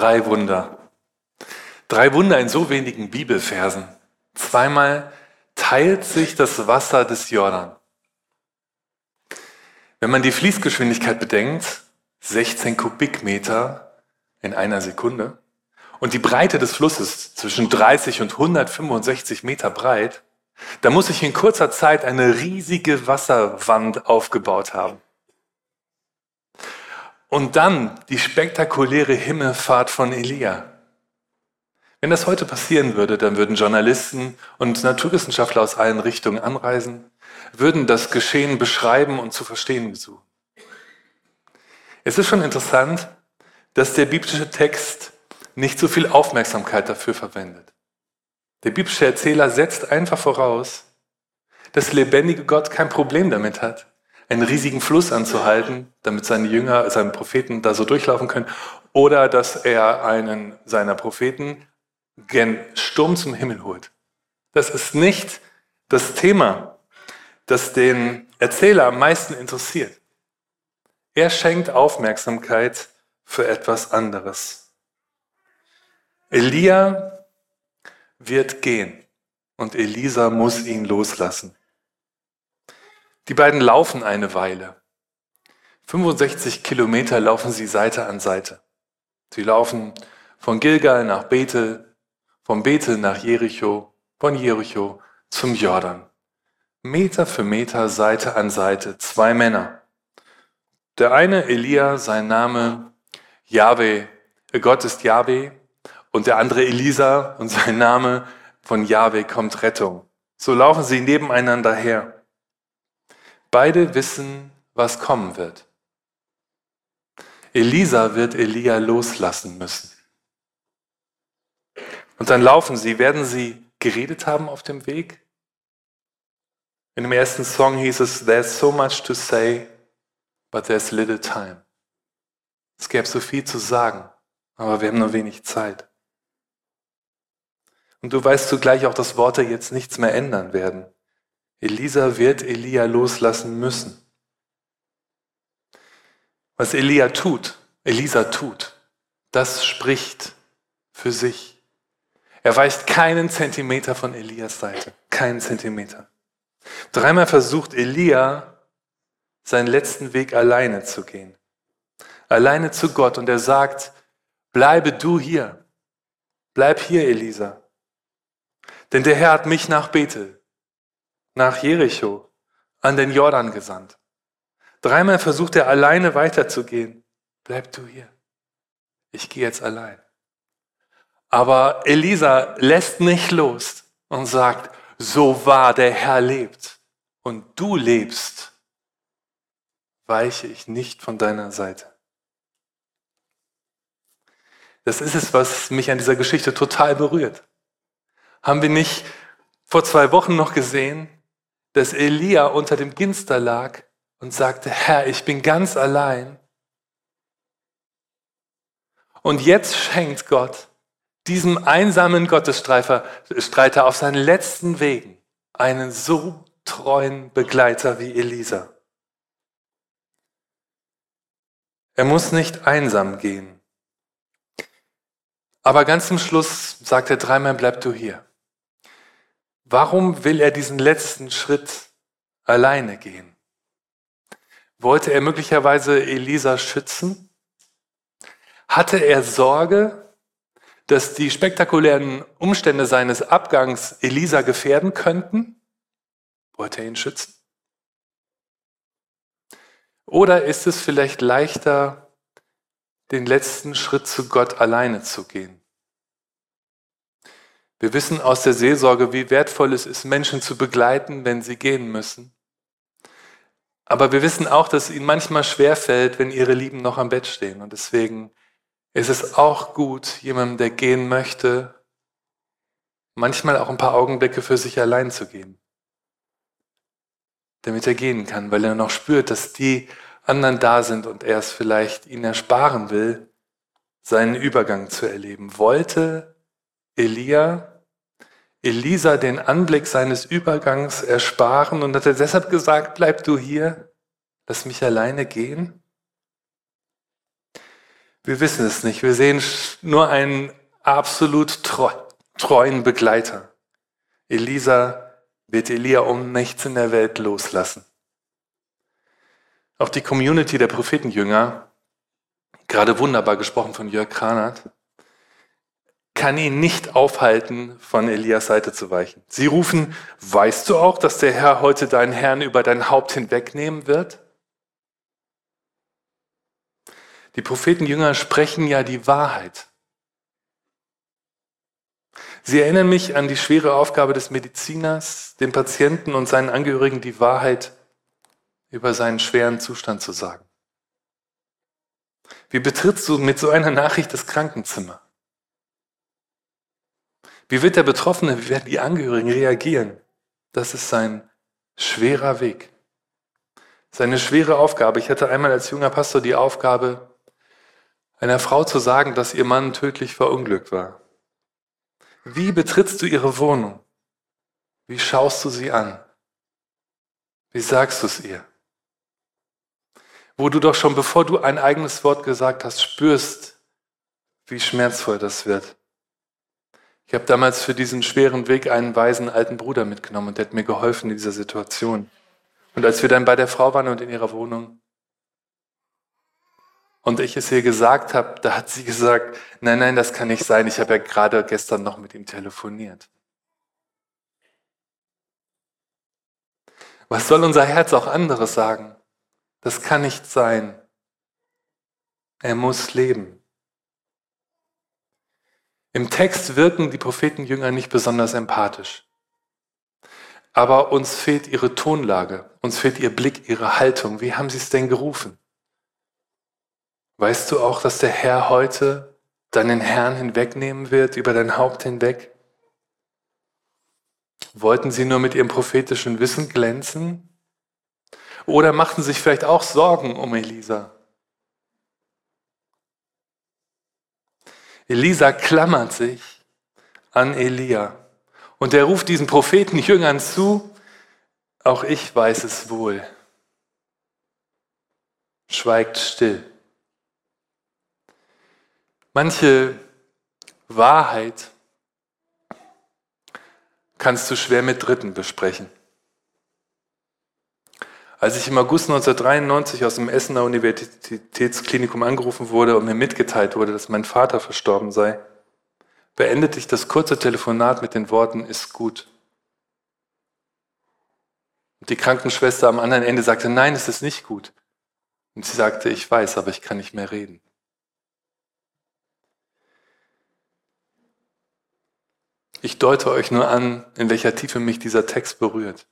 Drei Wunder. Drei Wunder in so wenigen Bibelversen. Zweimal teilt sich das Wasser des Jordan. Wenn man die Fließgeschwindigkeit bedenkt, 16 Kubikmeter in einer Sekunde, und die Breite des Flusses zwischen 30 und 165 Meter breit, da muss sich in kurzer Zeit eine riesige Wasserwand aufgebaut haben. Und dann die spektakuläre Himmelfahrt von Elia. Wenn das heute passieren würde, dann würden Journalisten und Naturwissenschaftler aus allen Richtungen anreisen, würden das Geschehen beschreiben und zu verstehen suchen. Es ist schon interessant, dass der biblische Text nicht so viel Aufmerksamkeit dafür verwendet. Der biblische Erzähler setzt einfach voraus, dass lebendige Gott kein Problem damit hat, einen riesigen Fluss anzuhalten, damit seine Jünger, seine Propheten da so durchlaufen können, oder dass er einen seiner Propheten gen Sturm zum Himmel holt. Das ist nicht das Thema, das den Erzähler am meisten interessiert. Er schenkt Aufmerksamkeit für etwas anderes. Elia wird gehen und Elisa muss ihn loslassen. Die beiden laufen eine Weile. 65 Kilometer laufen sie Seite an Seite. Sie laufen von Gilgal nach Bethel, von Bethel nach Jericho, von Jericho zum Jordan. Meter für Meter, Seite an Seite, zwei Männer. Der eine, Elia, sein Name Yahweh, Gott ist Yahweh, und der andere Elisa und sein Name von Yahweh kommt Rettung. So laufen sie nebeneinander her. Beide wissen, was kommen wird. Elisa wird Elia loslassen müssen. Und dann laufen sie. Werden sie geredet haben auf dem Weg? In dem ersten Song hieß es, There's so much to say, but there's little time. Es gäbe so viel zu sagen, aber wir haben nur wenig Zeit. Und du weißt zugleich auch, dass Worte jetzt nichts mehr ändern werden. Elisa wird Elia loslassen müssen. Was Elia tut, Elisa tut, das spricht für sich. Er weicht keinen Zentimeter von Elias Seite, keinen Zentimeter. Dreimal versucht Elia, seinen letzten Weg alleine zu gehen. Alleine zu Gott. Und er sagt, bleibe du hier. Bleib hier, Elisa. Denn der Herr hat mich nach Bethel nach Jericho an den Jordan gesandt. Dreimal versucht er alleine weiterzugehen. Bleib du hier. Ich gehe jetzt allein. Aber Elisa lässt nicht los und sagt, so wahr der Herr lebt und du lebst, weiche ich nicht von deiner Seite. Das ist es, was mich an dieser Geschichte total berührt. Haben wir nicht vor zwei Wochen noch gesehen, dass Elia unter dem Ginster lag und sagte, Herr, ich bin ganz allein. Und jetzt schenkt Gott diesem einsamen Gottesstreiter auf seinen letzten Wegen einen so treuen Begleiter wie Elisa. Er muss nicht einsam gehen. Aber ganz zum Schluss sagt er dreimal, bleib du hier. Warum will er diesen letzten Schritt alleine gehen? Wollte er möglicherweise Elisa schützen? Hatte er Sorge, dass die spektakulären Umstände seines Abgangs Elisa gefährden könnten? Wollte er ihn schützen? Oder ist es vielleicht leichter, den letzten Schritt zu Gott alleine zu gehen? Wir wissen aus der Seelsorge, wie wertvoll es ist, Menschen zu begleiten, wenn sie gehen müssen. Aber wir wissen auch, dass es ihnen manchmal schwerfällt, wenn ihre Lieben noch am Bett stehen. Und deswegen ist es auch gut, jemandem, der gehen möchte, manchmal auch ein paar Augenblicke für sich allein zu geben. Damit er gehen kann, weil er noch spürt, dass die anderen da sind und er es vielleicht ihnen ersparen will, seinen Übergang zu erleben. Wollte Elia Elisa den Anblick seines Übergangs ersparen und hat er deshalb gesagt, bleib du hier, lass mich alleine gehen? Wir wissen es nicht. Wir sehen nur einen absolut treu, treuen Begleiter. Elisa wird Elia um nichts in der Welt loslassen. Auch die Community der Prophetenjünger, gerade wunderbar gesprochen von Jörg Kranert, kann ihn nicht aufhalten, von Elias Seite zu weichen. Sie rufen, weißt du auch, dass der Herr heute deinen Herrn über dein Haupt hinwegnehmen wird? Die Prophetenjünger sprechen ja die Wahrheit. Sie erinnern mich an die schwere Aufgabe des Mediziners, dem Patienten und seinen Angehörigen die Wahrheit über seinen schweren Zustand zu sagen. Wie betrittst du mit so einer Nachricht das Krankenzimmer? Wie wird der Betroffene, wie werden die Angehörigen reagieren? Das ist sein schwerer Weg. Seine schwere Aufgabe. Ich hatte einmal als junger Pastor die Aufgabe, einer Frau zu sagen, dass ihr Mann tödlich verunglückt war. Wie betrittst du ihre Wohnung? Wie schaust du sie an? Wie sagst du es ihr? Wo du doch schon bevor du ein eigenes Wort gesagt hast, spürst, wie schmerzvoll das wird. Ich habe damals für diesen schweren Weg einen weisen alten Bruder mitgenommen und der hat mir geholfen in dieser Situation. Und als wir dann bei der Frau waren und in ihrer Wohnung, und ich es ihr gesagt habe, da hat sie gesagt, nein, nein, das kann nicht sein. Ich habe ja gerade gestern noch mit ihm telefoniert. Was soll unser Herz auch anderes sagen? Das kann nicht sein. Er muss leben. Im Text wirken die Prophetenjünger nicht besonders empathisch. Aber uns fehlt ihre Tonlage, uns fehlt ihr Blick, ihre Haltung. Wie haben sie es denn gerufen? Weißt du auch, dass der Herr heute deinen Herrn hinwegnehmen wird, über dein Haupt hinweg? Wollten sie nur mit ihrem prophetischen Wissen glänzen? Oder machten sich vielleicht auch Sorgen um Elisa? Elisa klammert sich an Elia und er ruft diesen Propheten Jüngern zu, auch ich weiß es wohl. Schweigt still. Manche Wahrheit kannst du schwer mit Dritten besprechen. Als ich im August 1993 aus dem Essener Universitätsklinikum angerufen wurde und mir mitgeteilt wurde, dass mein Vater verstorben sei, beendete ich das kurze Telefonat mit den Worten, ist gut. Und die Krankenschwester am anderen Ende sagte, nein, es ist nicht gut. Und sie sagte, ich weiß, aber ich kann nicht mehr reden. Ich deute euch nur an, in welcher Tiefe mich dieser Text berührt.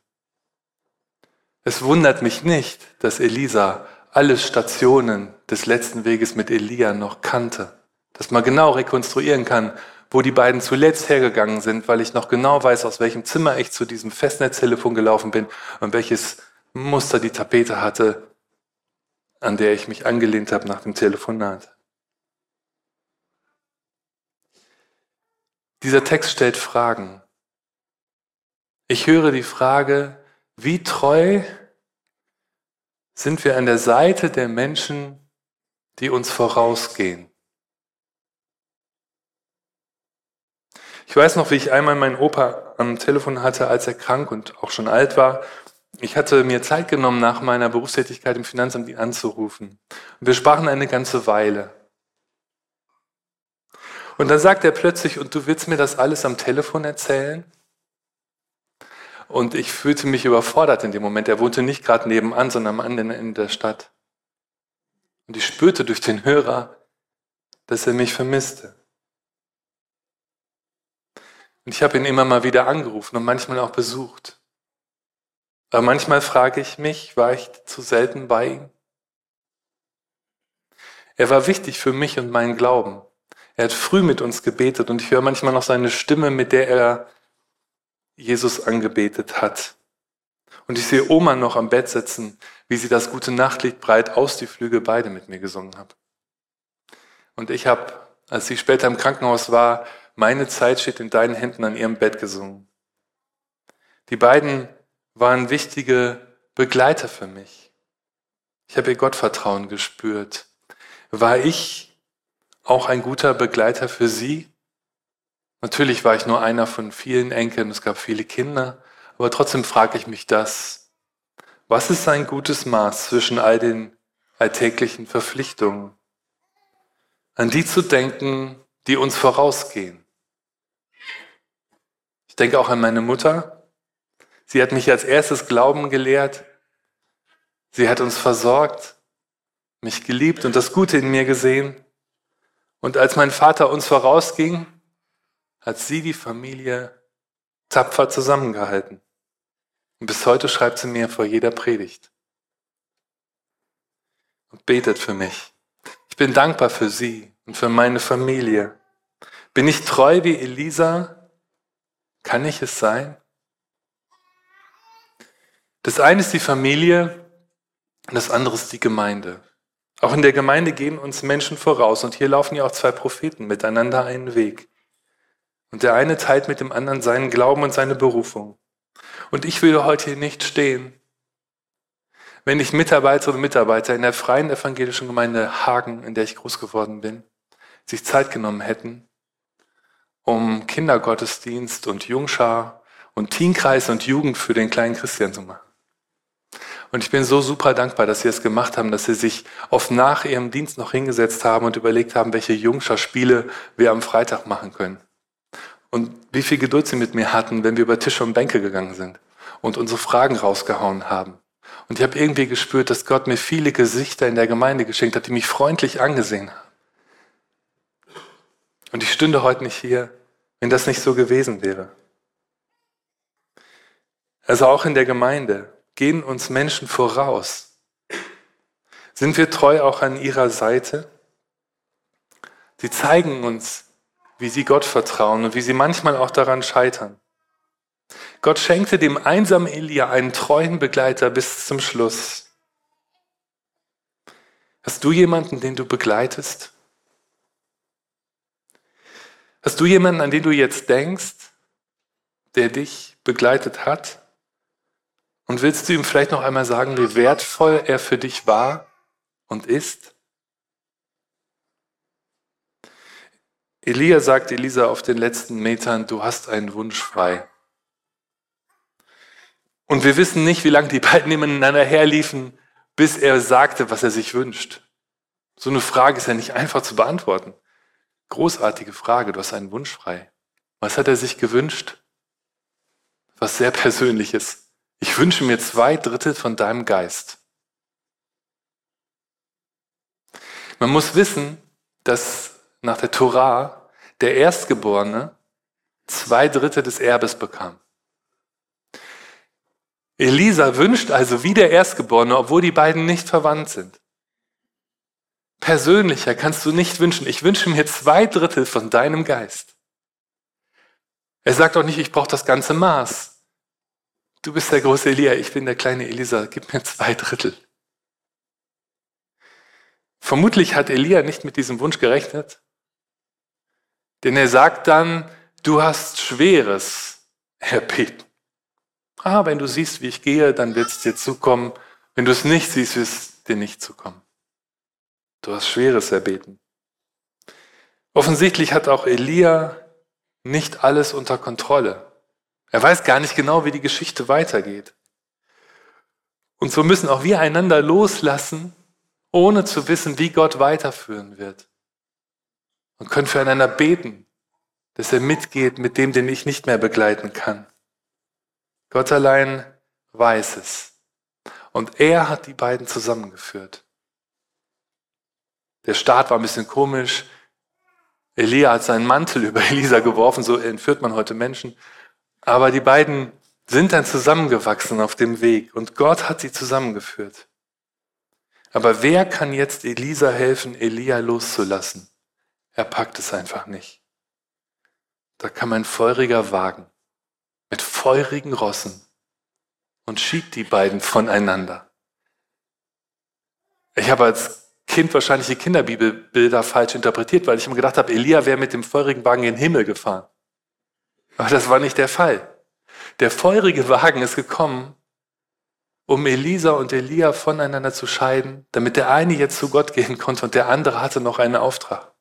Es wundert mich nicht, dass Elisa alle Stationen des letzten Weges mit Elia noch kannte, dass man genau rekonstruieren kann, wo die beiden zuletzt hergegangen sind, weil ich noch genau weiß, aus welchem Zimmer ich zu diesem Festnetztelefon gelaufen bin und welches Muster die Tapete hatte, an der ich mich angelehnt habe nach dem Telefonat. Dieser Text stellt Fragen. Ich höre die Frage, wie treu sind wir an der Seite der Menschen, die uns vorausgehen? Ich weiß noch, wie ich einmal meinen Opa am Telefon hatte, als er krank und auch schon alt war. Ich hatte mir Zeit genommen, nach meiner Berufstätigkeit im Finanzamt ihn anzurufen. Und wir sprachen eine ganze Weile. Und dann sagt er plötzlich, und du willst mir das alles am Telefon erzählen? Und ich fühlte mich überfordert in dem Moment. Er wohnte nicht gerade nebenan, sondern am anderen Ende der Stadt. Und ich spürte durch den Hörer, dass er mich vermisste. Und ich habe ihn immer mal wieder angerufen und manchmal auch besucht. Aber manchmal frage ich mich, war ich zu selten bei ihm? Er war wichtig für mich und meinen Glauben. Er hat früh mit uns gebetet und ich höre manchmal noch seine Stimme, mit der er Jesus angebetet hat. Und ich sehe Oma noch am Bett sitzen, wie sie das gute Nachtlied breit aus die Flügel beide mit mir gesungen hat. Und ich habe, als sie später im Krankenhaus war, meine Zeit steht in deinen Händen an ihrem Bett gesungen. Die beiden waren wichtige Begleiter für mich. Ich habe ihr Gottvertrauen gespürt. War ich auch ein guter Begleiter für Sie? Natürlich war ich nur einer von vielen Enkeln, es gab viele Kinder, aber trotzdem frage ich mich das. Was ist ein gutes Maß zwischen all den alltäglichen Verpflichtungen? An die zu denken, die uns vorausgehen. Ich denke auch an meine Mutter. Sie hat mich als erstes Glauben gelehrt. Sie hat uns versorgt, mich geliebt und das Gute in mir gesehen. Und als mein Vater uns vorausging, hat sie die Familie tapfer zusammengehalten. Und bis heute schreibt sie mir vor jeder Predigt und betet für mich. Ich bin dankbar für sie und für meine Familie. Bin ich treu wie Elisa? Kann ich es sein? Das eine ist die Familie und das andere ist die Gemeinde. Auch in der Gemeinde gehen uns Menschen voraus und hier laufen ja auch zwei Propheten miteinander einen Weg. Und der eine teilt mit dem anderen seinen Glauben und seine Berufung. Und ich würde heute hier nicht stehen, wenn ich Mitarbeiterinnen und Mitarbeiter in der freien evangelischen Gemeinde Hagen, in der ich groß geworden bin, sich Zeit genommen hätten, um Kindergottesdienst und Jungschar und Teenkreis und Jugend für den kleinen Christian zu machen. Und ich bin so super dankbar, dass sie es gemacht haben, dass sie sich oft nach ihrem Dienst noch hingesetzt haben und überlegt haben, welche Jungschar-Spiele wir am Freitag machen können und wie viel Geduld sie mit mir hatten, wenn wir über Tische und Bänke gegangen sind und unsere Fragen rausgehauen haben. Und ich habe irgendwie gespürt, dass Gott mir viele Gesichter in der Gemeinde geschenkt hat, die mich freundlich angesehen haben. Und ich stünde heute nicht hier, wenn das nicht so gewesen wäre. Also auch in der Gemeinde gehen uns Menschen voraus. Sind wir treu auch an ihrer Seite? Sie zeigen uns, wie sie Gott vertrauen und wie sie manchmal auch daran scheitern. Gott schenkte dem einsamen Elia einen treuen Begleiter bis zum Schluss. Hast du jemanden, den du begleitest? Hast du jemanden, an den du jetzt denkst, der dich begleitet hat? Und willst du ihm vielleicht noch einmal sagen, wie wertvoll er für dich war und ist? Elia sagt Elisa auf den letzten Metern, du hast einen Wunsch frei. Und wir wissen nicht, wie lange die beiden nebeneinander herliefen, bis er sagte, was er sich wünscht. So eine Frage ist ja nicht einfach zu beantworten. Großartige Frage, du hast einen Wunsch frei. Was hat er sich gewünscht? Was sehr Persönliches. Ich wünsche mir zwei Drittel von deinem Geist. Man muss wissen, dass nach der Torah der Erstgeborene zwei Drittel des Erbes bekam. Elisa wünscht also wie der Erstgeborene, obwohl die beiden nicht verwandt sind. Persönlicher kannst du nicht wünschen. Ich wünsche mir zwei Drittel von deinem Geist. Er sagt auch nicht, ich brauche das ganze Maß. Du bist der große Elia, ich bin der kleine Elisa, gib mir zwei Drittel. Vermutlich hat Elia nicht mit diesem Wunsch gerechnet, denn er sagt dann, du hast Schweres erbeten. Ah, wenn du siehst, wie ich gehe, dann wird es dir zukommen. Wenn du es nicht siehst, wird es dir nicht zukommen. Du hast Schweres erbeten. Offensichtlich hat auch Elia nicht alles unter Kontrolle. Er weiß gar nicht genau, wie die Geschichte weitergeht. Und so müssen auch wir einander loslassen, ohne zu wissen, wie Gott weiterführen wird und können füreinander beten, dass er mitgeht mit dem, den ich nicht mehr begleiten kann. Gott allein weiß es. Und er hat die beiden zusammengeführt. Der Start war ein bisschen komisch. Elia hat seinen Mantel über Elisa geworfen, so entführt man heute Menschen. Aber die beiden sind dann zusammengewachsen auf dem Weg und Gott hat sie zusammengeführt. Aber wer kann jetzt Elisa helfen, Elia loszulassen? Er packt es einfach nicht. Da kam ein feuriger Wagen mit feurigen Rossen und schied die beiden voneinander. Ich habe als Kind wahrscheinlich die Kinderbibelbilder falsch interpretiert, weil ich immer gedacht habe, Elia wäre mit dem feurigen Wagen in den Himmel gefahren. Aber das war nicht der Fall. Der feurige Wagen ist gekommen, um Elisa und Elia voneinander zu scheiden, damit der eine jetzt zu Gott gehen konnte und der andere hatte noch einen Auftrag.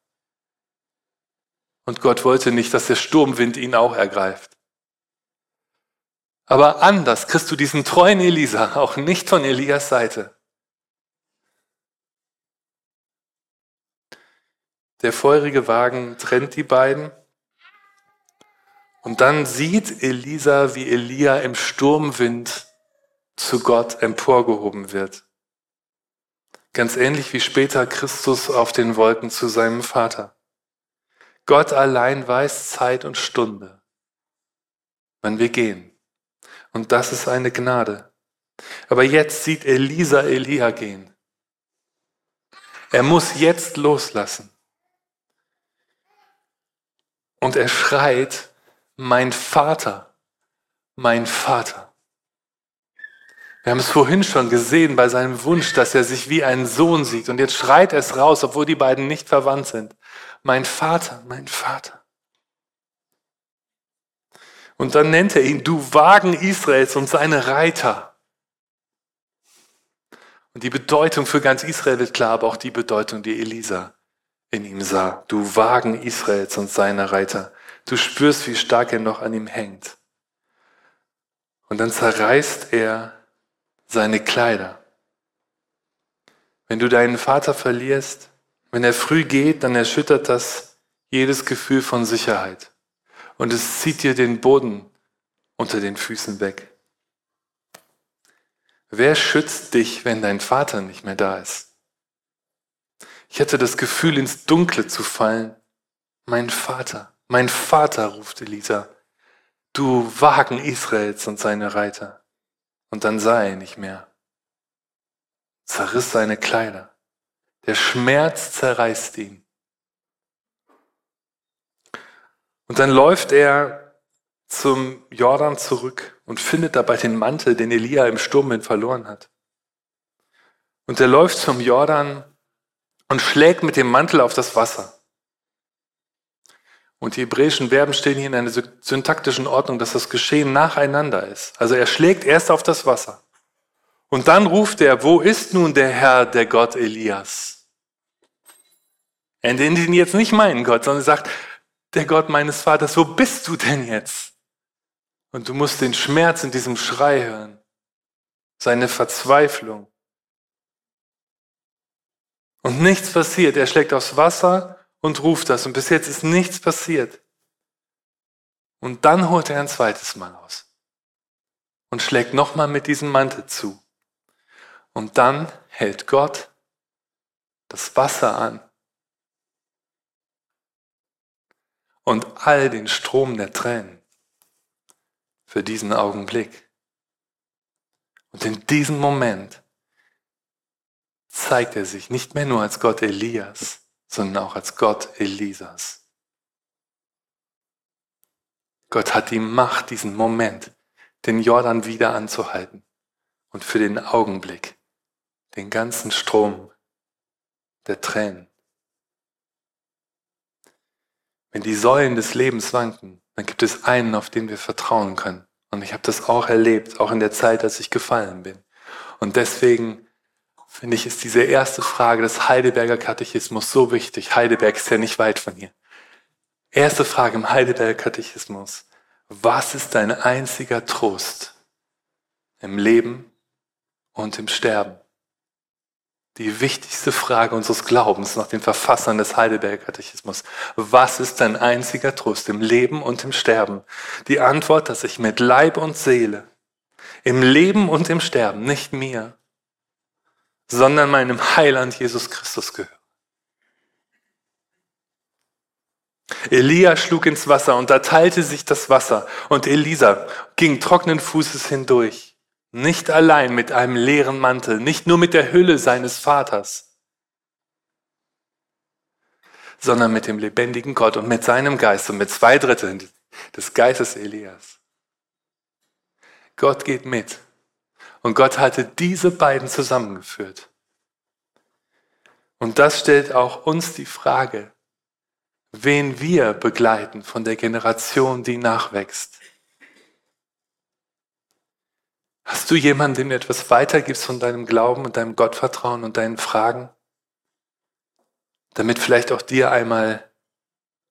Und Gott wollte nicht, dass der Sturmwind ihn auch ergreift. Aber anders kriegst du diesen treuen Elisa auch nicht von Elias Seite. Der feurige Wagen trennt die beiden. Und dann sieht Elisa, wie Elia im Sturmwind zu Gott emporgehoben wird. Ganz ähnlich wie später Christus auf den Wolken zu seinem Vater. Gott allein weiß Zeit und Stunde, wann wir gehen. Und das ist eine Gnade. Aber jetzt sieht Elisa Elia gehen. Er muss jetzt loslassen. Und er schreit, mein Vater, mein Vater. Wir haben es vorhin schon gesehen bei seinem Wunsch, dass er sich wie ein Sohn sieht. Und jetzt schreit er es raus, obwohl die beiden nicht verwandt sind. Mein Vater, mein Vater. Und dann nennt er ihn, du Wagen Israels und seine Reiter. Und die Bedeutung für ganz Israel wird klar, aber auch die Bedeutung, die Elisa in ihm sah. Du Wagen Israels und seine Reiter. Du spürst, wie stark er noch an ihm hängt. Und dann zerreißt er seine Kleider. Wenn du deinen Vater verlierst, wenn er früh geht, dann erschüttert das jedes Gefühl von Sicherheit. Und es zieht dir den Boden unter den Füßen weg. Wer schützt dich, wenn dein Vater nicht mehr da ist? Ich hatte das Gefühl, ins Dunkle zu fallen. Mein Vater, mein Vater, ruft Elisa. Du Wagen Israels und seine Reiter. Und dann sah er nicht mehr. Zerriss seine Kleider. Der Schmerz zerreißt ihn. Und dann läuft er zum Jordan zurück und findet dabei den Mantel, den Elia im Sturmwind verloren hat. Und er läuft zum Jordan und schlägt mit dem Mantel auf das Wasser. Und die hebräischen Verben stehen hier in einer syntaktischen Ordnung, dass das Geschehen nacheinander ist. Also er schlägt erst auf das Wasser. Und dann ruft er, wo ist nun der Herr, der Gott Elias? Er nennt ihn jetzt nicht meinen Gott, sondern sagt, der Gott meines Vaters, wo bist du denn jetzt? Und du musst den Schmerz in diesem Schrei hören, seine Verzweiflung. Und nichts passiert. Er schlägt aufs Wasser und ruft das. Und bis jetzt ist nichts passiert. Und dann holt er ein zweites Mal aus und schlägt nochmal mit diesem Mantel zu. Und dann hält Gott das Wasser an und all den Strom der Tränen für diesen Augenblick. Und in diesem Moment zeigt er sich nicht mehr nur als Gott Elias, sondern auch als Gott Elisas. Gott hat die Macht, diesen Moment, den Jordan wieder anzuhalten und für den Augenblick den ganzen Strom der Tränen. Wenn die Säulen des Lebens wanken, dann gibt es einen, auf den wir vertrauen können. Und ich habe das auch erlebt, auch in der Zeit, als ich gefallen bin. Und deswegen finde ich, ist diese erste Frage des Heidelberger Katechismus so wichtig. Heidelberg ist ja nicht weit von hier. Erste Frage im Heidelberger Katechismus. Was ist dein einziger Trost im Leben und im Sterben? Die wichtigste Frage unseres Glaubens nach den Verfassern des Heidelberger Katechismus. Was ist dein einziger Trost im Leben und im Sterben? Die Antwort, dass ich mit Leib und Seele im Leben und im Sterben nicht mir, sondern meinem Heiland Jesus Christus gehöre. Elia schlug ins Wasser und da teilte sich das Wasser und Elisa ging trockenen Fußes hindurch, nicht allein mit einem leeren Mantel, nicht nur mit der Hülle seines Vaters, sondern mit dem lebendigen Gott und mit seinem Geist und mit zwei Dritteln des Geistes Elias. Gott geht mit und Gott hatte diese beiden zusammengeführt. Und das stellt auch uns die Frage, wen wir begleiten von der Generation, die nachwächst. Hast du jemanden, dem du etwas weitergibst von deinem Glauben und deinem Gottvertrauen und deinen Fragen? Damit vielleicht auch dir einmal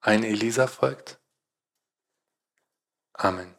ein Elisa folgt? Amen.